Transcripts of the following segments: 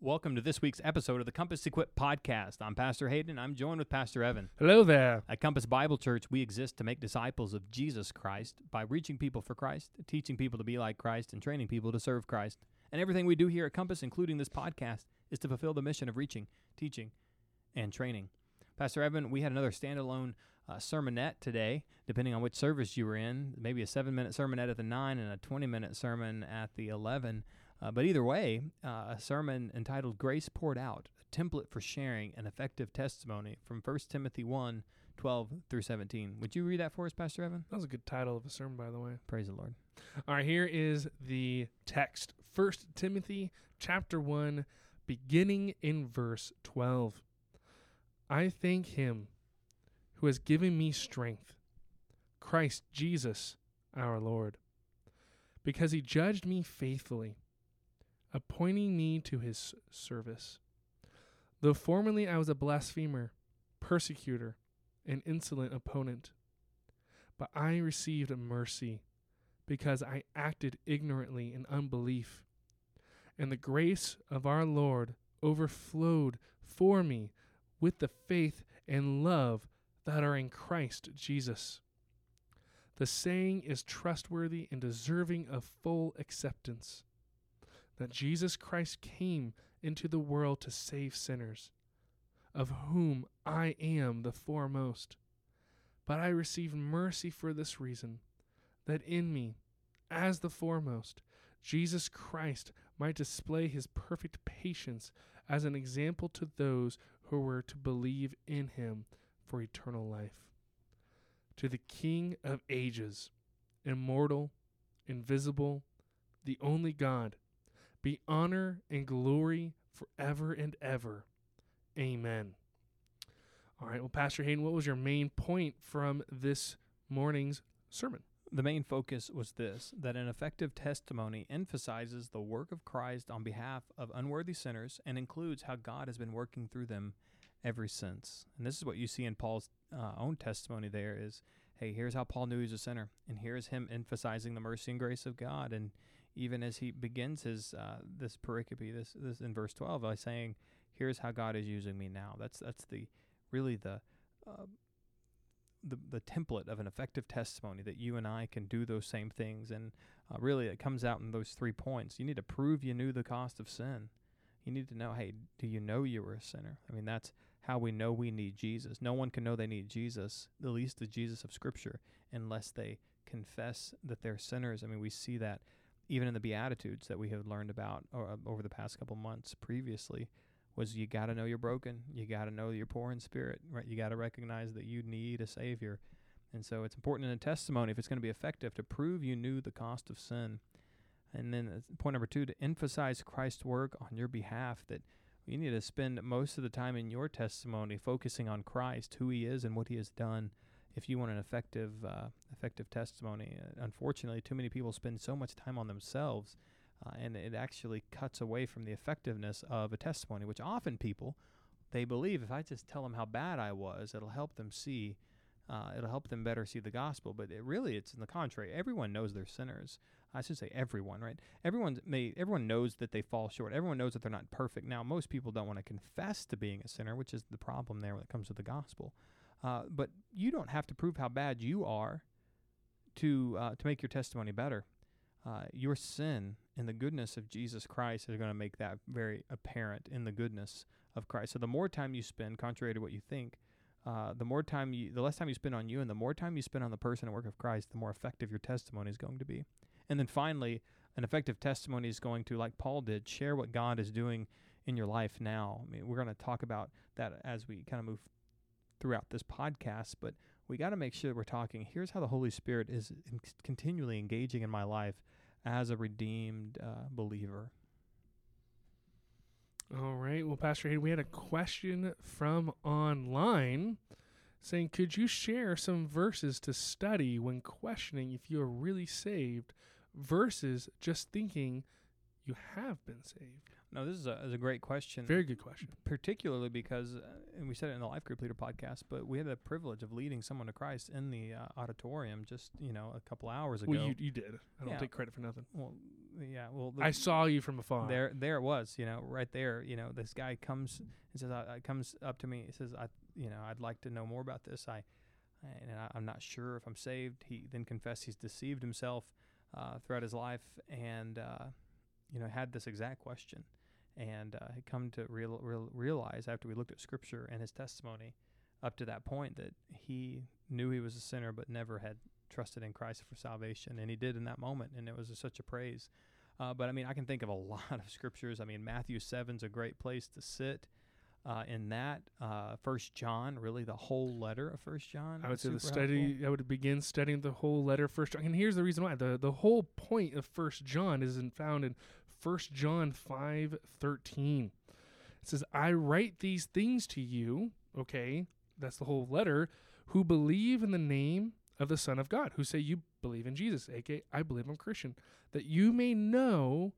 Welcome to this week's episode of the Compass Equip podcast. I'm Pastor Hayden. I'm joined with Pastor Evan. Hello there. At Compass Bible Church, we exist to make disciples of Jesus Christ by reaching people for Christ, teaching people to be like Christ, and training people to serve Christ. And everything we do here at Compass, including this podcast, is to fulfill the mission of reaching, teaching, and training. Pastor Evan, we had another standalone uh, sermonette today, depending on which service you were in. Maybe a seven minute sermonette at the 9 and a 20 minute sermon at the 11. Uh, but either way, uh, a sermon entitled Grace Poured Out, a template for sharing an effective testimony from 1 Timothy 1 12 through 17. Would you read that for us, Pastor Evan? That was a good title of a sermon, by the way. Praise the Lord. All right, here is the text. 1 Timothy chapter 1, beginning in verse 12. I thank him who has given me strength, Christ Jesus our Lord, because he judged me faithfully appointing me to his service. Though formerly I was a blasphemer, persecutor, and insolent opponent, but I received mercy because I acted ignorantly in unbelief. And the grace of our Lord overflowed for me with the faith and love that are in Christ Jesus. The saying is trustworthy and deserving of full acceptance that Jesus Christ came into the world to save sinners, of whom I am the foremost. But I received mercy for this reason, that in me, as the foremost, Jesus Christ might display his perfect patience as an example to those who were to believe in him for eternal life. To the King of ages, immortal, invisible, the only God, be honor and glory forever and ever. Amen. All right, well, Pastor Hayden, what was your main point from this morning's sermon? The main focus was this that an effective testimony emphasizes the work of Christ on behalf of unworthy sinners and includes how God has been working through them ever since. And this is what you see in Paul's uh, own testimony there is hey, here's how Paul knew he was a sinner, and here's him emphasizing the mercy and grace of God. And even as he begins his uh, this pericope, this this in verse twelve, by saying, "Here's how God is using me now." That's that's the really the uh, the the template of an effective testimony that you and I can do those same things, and uh, really it comes out in those three points. You need to prove you knew the cost of sin. You need to know, hey, do you know you were a sinner? I mean, that's how we know we need Jesus. No one can know they need Jesus, the least the Jesus of Scripture, unless they confess that they're sinners. I mean, we see that even in the beatitudes that we have learned about uh, over the past couple months previously was you got to know you're broken. You got to know you're poor in spirit right? You got to recognize that you need a savior. And so it's important in a testimony if it's going to be effective to prove you knew the cost of sin. And then uh, point number two to emphasize christ's work on your behalf that you need to spend most of the time in your testimony focusing on christ who he is and what he has done if you want an effective uh, effective testimony. Uh, unfortunately, too many people spend so much time on themselves, uh, and it actually cuts away from the effectiveness of a testimony. Which often people they believe if I just tell them how bad I was, it'll help them see. Uh, it'll help them better see the gospel, but it really it's in the contrary. Everyone knows they're sinners. I should say everyone, right? Everyone may everyone knows that they fall short. Everyone knows that they're not perfect. Now, most people don't want to confess to being a sinner, which is the problem there when it comes to the gospel. Uh, but you don't have to prove how bad you are to uh, to make your testimony better. Uh, your sin and the goodness of Jesus Christ is going to make that very apparent in the goodness of Christ. So the more time you spend, contrary to what you think, uh, the more time you, the less time you spend on you, and the more time you spend on the person and work of Christ, the more effective your testimony is going to be. And then finally, an effective testimony is going to, like Paul did, share what God is doing in your life now. I mean, we're going to talk about that as we kind of move throughout this podcast, but we got to make sure that we're talking. Here's how the Holy Spirit is in continually engaging in my life as a redeemed uh, believer. All right. Well, Pastor Hayden, we had a question from online saying, Could you share some verses to study when questioning if you are really saved versus just thinking you have been saved? No, this is a, is a great question. Very good question. Particularly because, uh, and we said it in the Life Group Leader podcast, but we had the privilege of leading someone to Christ in the uh, auditorium just, you know, a couple hours ago. Well, you, you did. I don't Yeah. take credit for nothing. Well, yeah. Well, the, I saw you from afar. there there it was. You know, right there. You know, this guy comes and says, I, I comes up to me. He says, I, you know, I'd like to know more about this. I, and I, I'm not sure if I'm saved. He then confessed he's deceived himself uh, throughout his life, and uh, you know, had this exact question, and uh, had come to real, real, realize after we looked at scripture and his testimony up to that point that he knew he was a sinner, but never had trusted in Christ for salvation, and he did in that moment, and it was such a praise. Uh, but I mean, I can think of a lot of scriptures. I mean, Matthew seven's a great place to sit. Uh, in that, uh, First John, really the whole letter of First John. I would say the study. helpful. I would begin studying the whole letter of First John, and here's the reason why. the The whole point of First John isn't found in First John five thirteen. It says, "I write these things to you." Okay, that's the whole letter. Who believe in the name of the Son of God? Who say you believe in Jesus? aka I believe I'm Christian. That you may know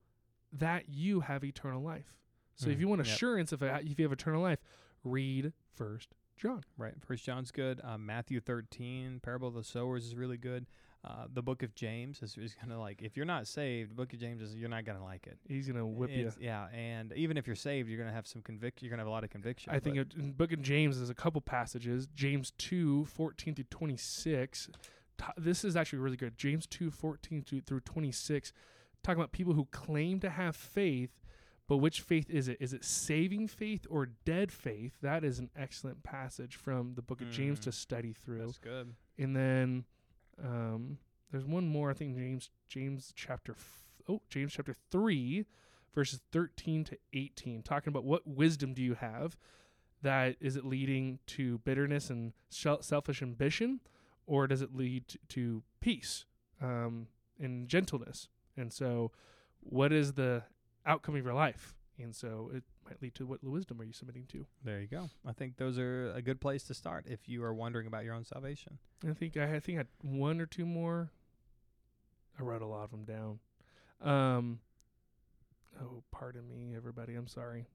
that you have eternal life. So if Mm, you want yep. assurance of if you have eternal life, read First John. Right. First John's good. Uh, Matthew 13, Parable of the Sowers is really good. Uh, the book of James is, is kind of like, if you're not saved, the book of James is, you're not going to like it. He's gonna whip you. Yeah. And even if you're saved, you're going to have some conviction. You're going to have a lot of conviction. I think but- it, in the book of James there's a couple passages. James 2, 14 through 26. Ta- This is actually really good. James 2, 14 to, through 26, talking about people who claim to have faith, but which faith is it? Is it saving faith or dead faith? That is an excellent passage from the book of James Mm. to study through. that's good. And then um, there's one more. I think James James chapter f- oh James chapter three, verses thirteen to eighteen, talking about what wisdom do you have that is it leading to bitterness and selfish ambition, or does it lead to peace um, and gentleness? And so, what is the outcome of your life? And so, it lead to what wisdom are you submitting to? There you go. I think those are a good place to start if you are wondering about your own salvation. I think I, I think I had one or two more. I wrote a lot of them down. Um, oh, pardon me, everybody. I'm sorry.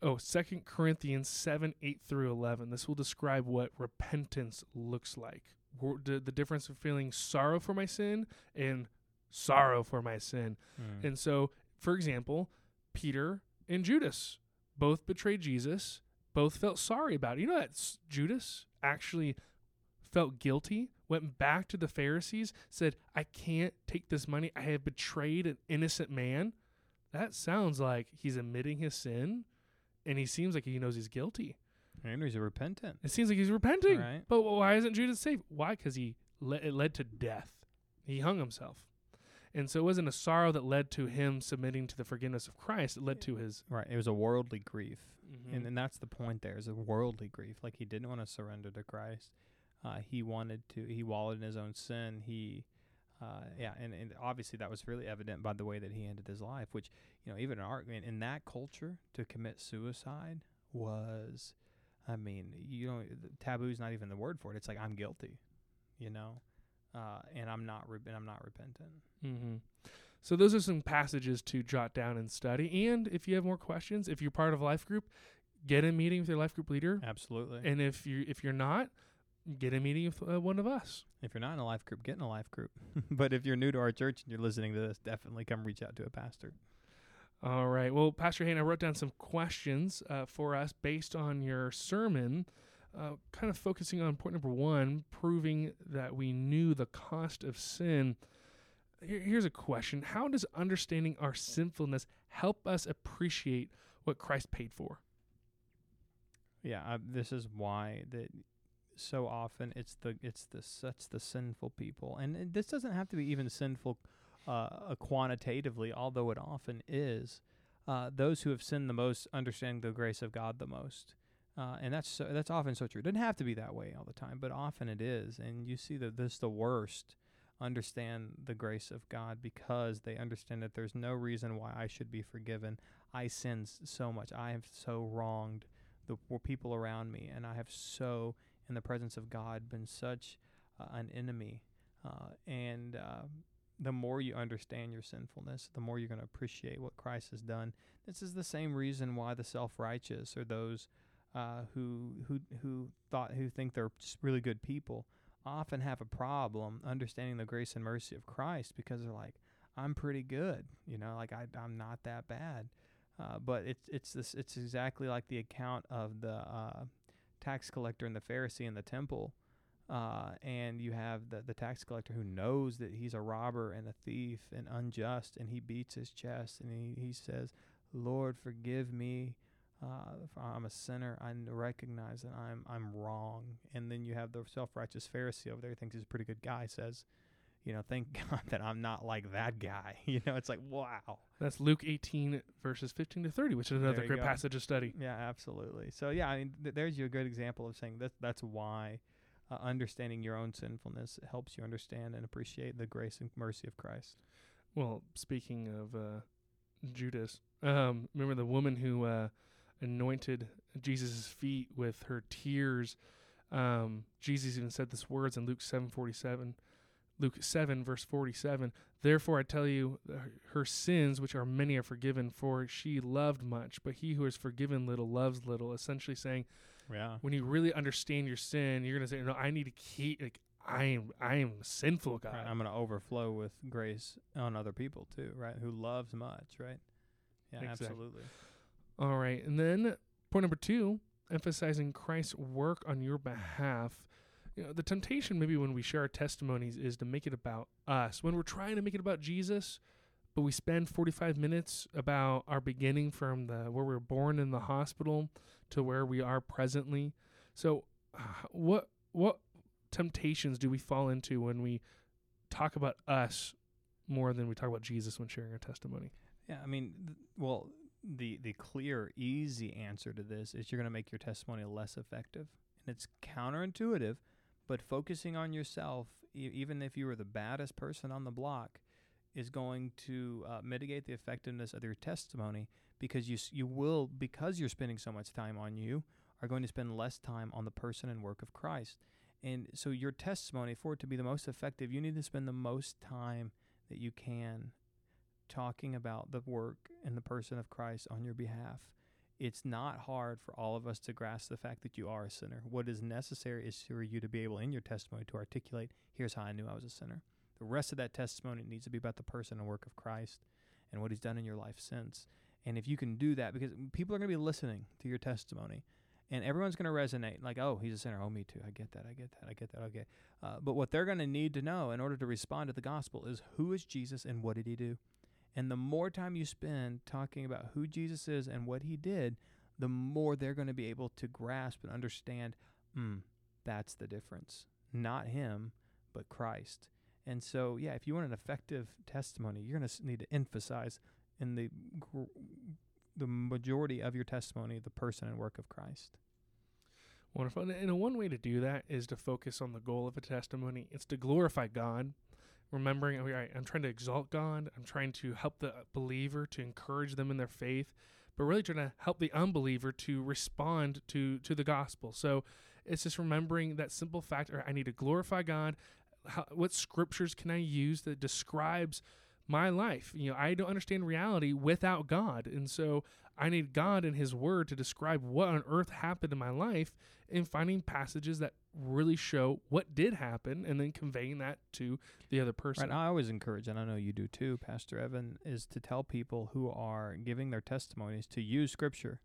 Oh, Second Corinthians seven eight through eleven. This will describe what repentance looks like. The, the difference of feeling sorrow for my sin and sorrow for my sin. Mm. And so, for example, Peter and Judas both betrayed Jesus, both felt sorry about it. You know that Judas actually felt guilty, went back to the Pharisees, said, I can't take this money. I have betrayed an innocent man. That sounds like he's admitting his sin and he seems like he knows he's guilty. and he's a repentant. It seems like he's repenting. Right. But why isn't Judas saved? Why? Because he le- it led to death. He hung himself. And so it wasn't a sorrow that led to him submitting to the forgiveness of Christ. It led to his. Right. It was a worldly grief. Mm-hmm. And, and that's the point there is a worldly grief. Like he didn't want to surrender to Christ. Uh, he wanted to, he wallowed in his own sin. He, uh, yeah, and, and obviously that was really evident by the way that he ended his life, which, you know, even in our, in, in that culture, to commit suicide was, I mean, you know, the taboo's not even the word for it. It's like, I'm guilty, you know, uh, and I'm not, re- and I'm not repentant. Mm-hmm. So those are some passages to jot down and study. And if you have more questions, if you're part of a life group, get a meeting with your life group leader. Absolutely. And if you if you're not, get a meeting with uh, one of us. If you're not in a life group, get in a life group. but if you're new to our church and you're listening to this, definitely come reach out to a pastor. All right. Well, Pastor Hayden, I wrote down some questions uh, for us based on your sermon, uh, kind of focusing on point number one, proving that we knew the cost of sin. Here, here's a question How does understanding our sinfulness help us appreciate what Christ paid for? Yeah, I, this is why that so often it's the it's the such the sinful people, and this doesn't have to be even sinful uh, quantitatively, although it often is. Uh, those who have sinned the most understand the grace of God the most, uh, and that's so, that's often so true. It doesn't have to be that way all the time, but often it is. And you see that this the worst understand the grace of God because they understand that there's no reason why I should be forgiven. I sin so much. I have so wronged the people around me, and I have so, in the presence of God, been such uh, an enemy. Uh, and uh, the more you understand your sinfulness, the more you're going to appreciate what Christ has done. This is the same reason why the self-righteous or those uh, who who who thought who think they're really good people often have a problem understanding the grace and mercy of Christ because they're like, I'm pretty good, you know, like I, I'm not that bad. Uh, but it's it's this it's exactly like the account of the uh, tax collector and the Pharisee in the temple, uh, and you have the the tax collector who knows that he's a robber and a thief and unjust, and he beats his chest and he he says, "Lord, forgive me." Uh, I'm a sinner. I recognize that I'm I'm wrong. And then you have the self-righteous Pharisee over there, who thinks he's a pretty good guy, says, you know, thank God that I'm not like that guy. You know, it's like, wow. That's Luke 18 verses 15 to 30, which is another great go. passage of study. Yeah, absolutely. So yeah, I mean, th- there's your good example of saying that that's why uh, understanding your own sinfulness helps you understand and appreciate the grace and mercy of Christ. Well, speaking of uh, Judas, um, remember the woman who uh, anointed Jesus' feet with her tears. Um, Jesus even said this words in Luke 7:47. Luke 7 verse 47. Therefore I tell you her sins which are many are forgiven for she loved much, but he who is forgiven little loves little, essentially saying yeah. When you really understand your sin, you're going to say, "No, I need to keep like I am I am sinful God. Right, I'm going to overflow with grace on other people too, right? Who loves much, right? Yeah, exactly. absolutely. All right. And then point number two, emphasizing Christ's work on your behalf. You know, the temptation maybe when we share our testimonies is to make it about us. When we're trying to make it about Jesus, but we spend 45 minutes about our beginning from the where we were born in the hospital to where we are presently. So, uh, what what temptations do we fall into when we talk about us more than we talk about Jesus when sharing our testimony? Yeah, I mean, th- well, the the clear, easy answer to this is you're going to make your testimony less effective, and it's counterintuitive, but focusing on yourself, e- even if you were the baddest person on the block, is going to uh, mitigate the effectiveness of your testimony because you you will because you're spending so much time on you are going to spend less time on the person and work of Christ. And so your testimony for it to be the most effective, you need to spend the most time that you can talking about the work and the person of Christ on your behalf. It's not hard for all of us to grasp the fact that you are a sinner. What is necessary is for you to be able, in your testimony, to articulate, here's how I knew I was a sinner. The rest of that testimony needs to be about the person and work of Christ and what he's done in your life since. And if you can do that, because people are going to be listening to your testimony, and everyone's going to resonate like, oh, he's a sinner. Oh, me too. I get that. I get that. I get that. Okay. Uh, but what they're going to need to know in order to respond to the gospel is who is Jesus and what did he do? And the more time you spend talking about who Jesus is and what he did, the more they're going to be able to grasp and understand, hmm, that's the difference. Not him, but Christ. And so, yeah, if you want an effective testimony, you're going to need to emphasize in the the majority of your testimony the person and work of Christ. Wonderful. And one way to do that is to focus on the goal of a testimony. It's to glorify God remembering, oh, right, I'm trying to exalt God. I'm trying to help the believer to encourage them in their faith, but really trying to help the unbeliever to respond to to the gospel. So it's just remembering that simple fact. Or I need to glorify God. How, what scriptures can I use that describes my life? You know, I don't understand reality without God, and so I need God and His Word to describe what on earth happened in my life and finding passages that really show what did happen and then conveying that to the other person. Right. I always encourage, and I know you do too, Pastor Evan, is to tell people who are giving their testimonies to use Scripture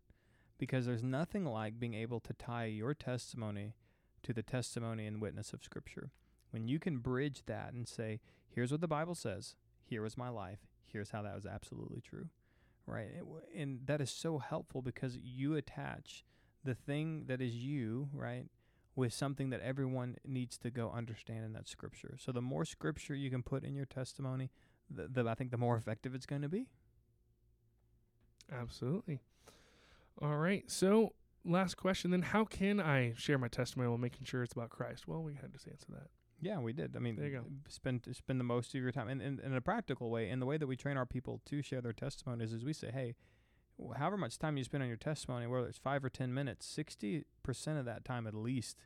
because there's nothing like being able to tie your testimony to the testimony and witness of Scripture. When you can bridge that and say, here's what the Bible says, here was my life, here's how that was absolutely true right? And that is so helpful because you attach the thing that is you, right, with something that everyone needs to go understand in that scripture. So the more scripture you can put in your testimony, the, the I think the more effective it's going to be. Absolutely. All right. So last question then how can I share my testimony while making sure it's about Christ? Well, we had to answer that. Yeah, we did. I mean, there you go. spend spend the most of your time, and in a practical way, and the way that we train our people to share their testimonies is we say, hey, however much time you spend on your testimony, whether it's five or ten minutes, sixty percent of that time at least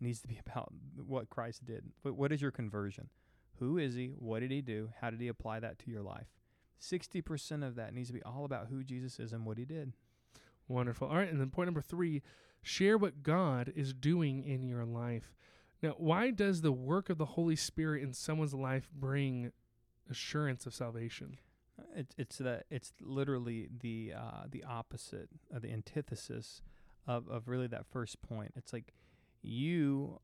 needs to be about what Christ did. But what is your conversion? Who is he? What did he do? How did he apply that to your life? Sixty percent of that needs to be all about who Jesus is and what he did. Wonderful. All right, and then point number three: share what God is doing in your life. Now, why does the work of the Holy Spirit in someone's life bring assurance of salvation? It's it's the it's literally the uh, the opposite, of the antithesis of of really that first point. It's like you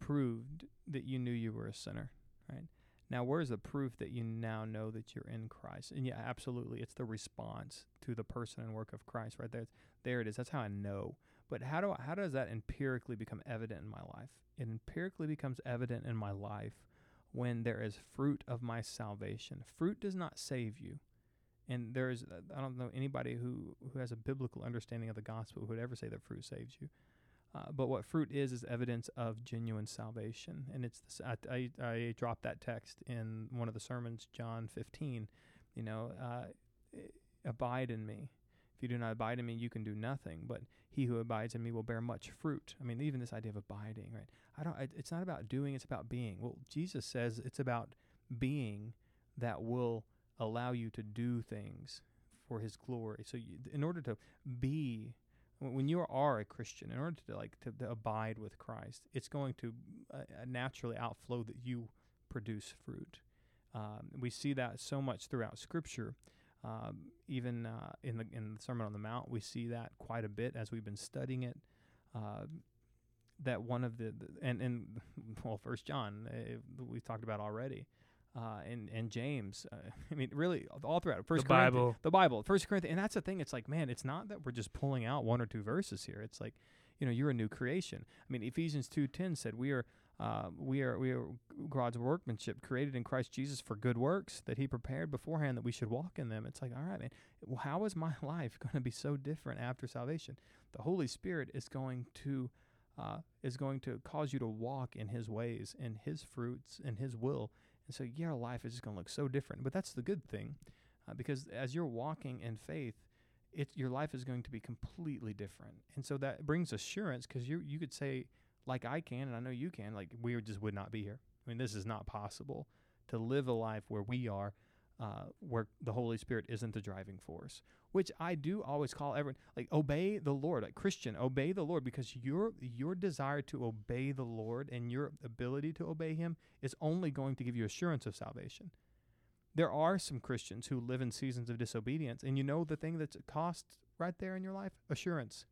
proved that you knew you were a sinner, right? Now, where's the proof that you now know that you're in Christ? And yeah, absolutely, it's the response to the person and work of Christ, right there. There it is. That's how I know. But how do I, how does that empirically become evident in my life? It empirically becomes evident in my life when there is fruit of my salvation. Fruit does not save you. And there's I don't know anybody who who has a biblical understanding of the gospel who would ever say that fruit saves you. Uh, but what fruit is is evidence of genuine salvation, and it's this, I, I, I dropped that text in one of the sermons, John 15. You know, uh, abide in me. If you do not abide in me, you can do nothing. But he who abides in me will bear much fruit. I mean, even this idea of abiding, right? I don't. It's not about doing; it's about being. Well, Jesus says it's about being that will allow you to do things for His glory. So, you, in order to be when you are a Christian, in order to like to, to abide with Christ, it's going to uh, uh, naturally outflow that you produce fruit. Um, we see that so much throughout Scripture. Um, even uh, in the in the Sermon on the Mount, we see that quite a bit as we've been studying it. Uh, that one of the, the, and and well, First John uh, we talked about already uh, and and James. Uh, I mean, really, all throughout First the Bible, the Bible, First Corinthians, and that's the thing. It's like, man, it's not that we're just pulling out one or two verses here. It's like, you know, you're a new creation. I mean, Ephesians two ten said we are. Uh, we are we are God's workmanship, created in Christ Jesus for good works that He prepared beforehand that we should walk in them. It's like, all right, man. Well, how is my life going to be so different after salvation? The Holy Spirit is going to uh, is going to cause you to walk in His ways, in His fruits, in His will, and so your life is just going to look so different. But that's the good thing, uh, because as you're walking in faith, it your life is going to be completely different. And so that brings assurance because you you could say like I can, and I know you can, like we just would not be here. I mean, this is not possible to live a life where we are uh, where the Holy Spirit isn't the driving force, which I do always call everyone like obey the Lord, like Christian, obey the Lord because your your desire to obey the Lord and your ability to obey Him is only going to give you assurance of salvation. There are some Christians who live in seasons of disobedience, and you know the thing that's cost right there in your life assurance.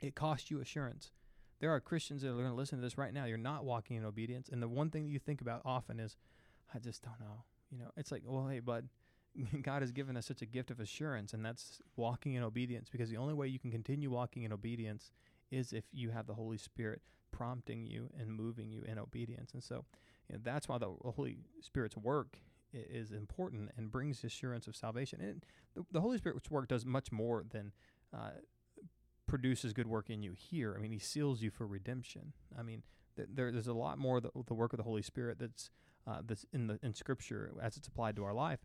It costs you assurance. There are Christians that are going to listen to this right now. You're not walking in obedience, and the one thing that you think about often is, I just don't know. You know, it's like, well, hey, bud, God has given us such a gift of assurance, and that's walking in obedience. Because the only way you can continue walking in obedience is if you have the Holy Spirit prompting you and moving you in obedience. And so, you know, that's why the Holy Spirit's work is important and brings assurance of salvation. And the, the Holy Spirit's work does much more than uh, produces good work in you here. I mean, He seals you for redemption. I mean, th- there, there's a lot more the, the work of the Holy Spirit that's uh, that's in the in Scripture as it's applied to our life.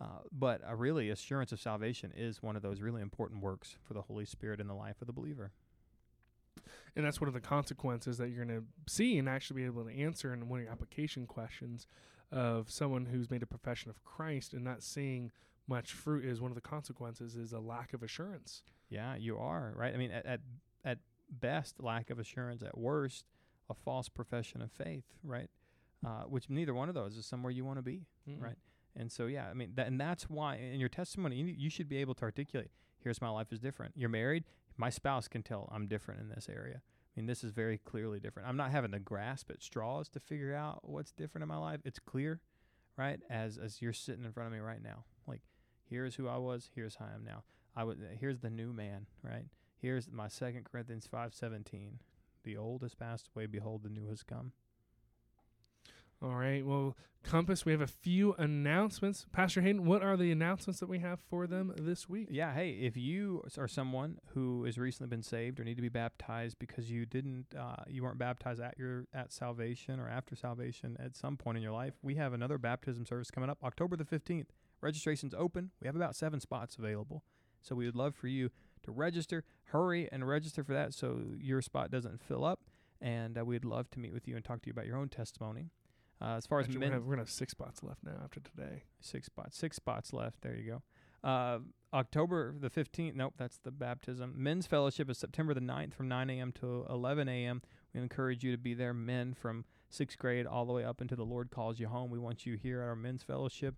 Uh, but uh, really, assurance of salvation is one of those really important works for the Holy Spirit in the life of the believer. And that's one of the consequences that you're going to see and actually be able to answer in one of your application questions of someone who's made a profession of Christ and not seeing much fruit is one of the consequences is a lack of assurance. Yeah, you are right. I mean, at at, at best, lack of assurance. At worst, a false profession of faith. Right uh, which neither one of those is somewhere you want to be, mm right? And so, yeah, I mean, that, and that's why in your testimony, you, you should be able to articulate, here's my life is different. You're married, my spouse can tell I'm different in this area. I mean, this is very clearly different. I'm not having to grasp at straws to figure out what's different in my life. It's clear, right? As as you're sitting in front of me right now, like here's who I was, here's how I am now. I would here's the new man, right? Here's my Second Corinthians five seventeen. The old has passed away; behold, the new has come. All right. Well, Compass, we have a few announcements. Pastor Hayden, what are the announcements that we have for them this week? Yeah. Hey, if you are someone who has recently been saved or need to be baptized because you didn't, uh, you weren't baptized at your at salvation or after salvation at some point in your life, we have another baptism service coming up October the fifteenth. Registration's open. We have about seven spots available, so we would love for you to register. Hurry and register for that so your spot doesn't fill up. And uh, we'd love to meet with you and talk to you about your own testimony. Uh, as far Actually, as we're, men, gonna have, we're gonna have six spots left now after today. Six spots. Six spots left. There you go. Uh, October the 15th. Nope, that's the baptism. Men's fellowship is September the 9th from 9 a.m. to 11 a.m. We encourage you to be there, men from sixth grade all the way up until the Lord calls you home. We want you here at our men's fellowship.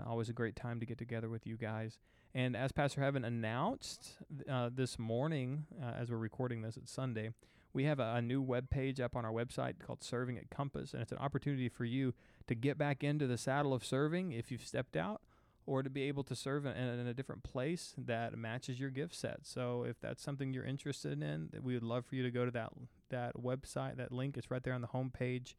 Uh, always a great time to get together with you guys. And as Pastor Evan announced uh, this morning, uh, as we're recording this, it's Sunday, we have a, a, new web page up on our website called Serving at Compass. And it's an opportunity for you to get back into the saddle of serving if you've stepped out or to be able to serve in, in a different place that matches your gift set. So if that's something you're interested in, we would love for you to go to that that website, that link. It's right there on the home page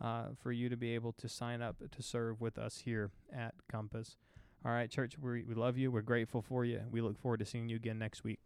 uh, for you to be able to sign up to serve with us here at Compass. All right, church, we, we love you. We're grateful for you. We look forward to seeing you again next week.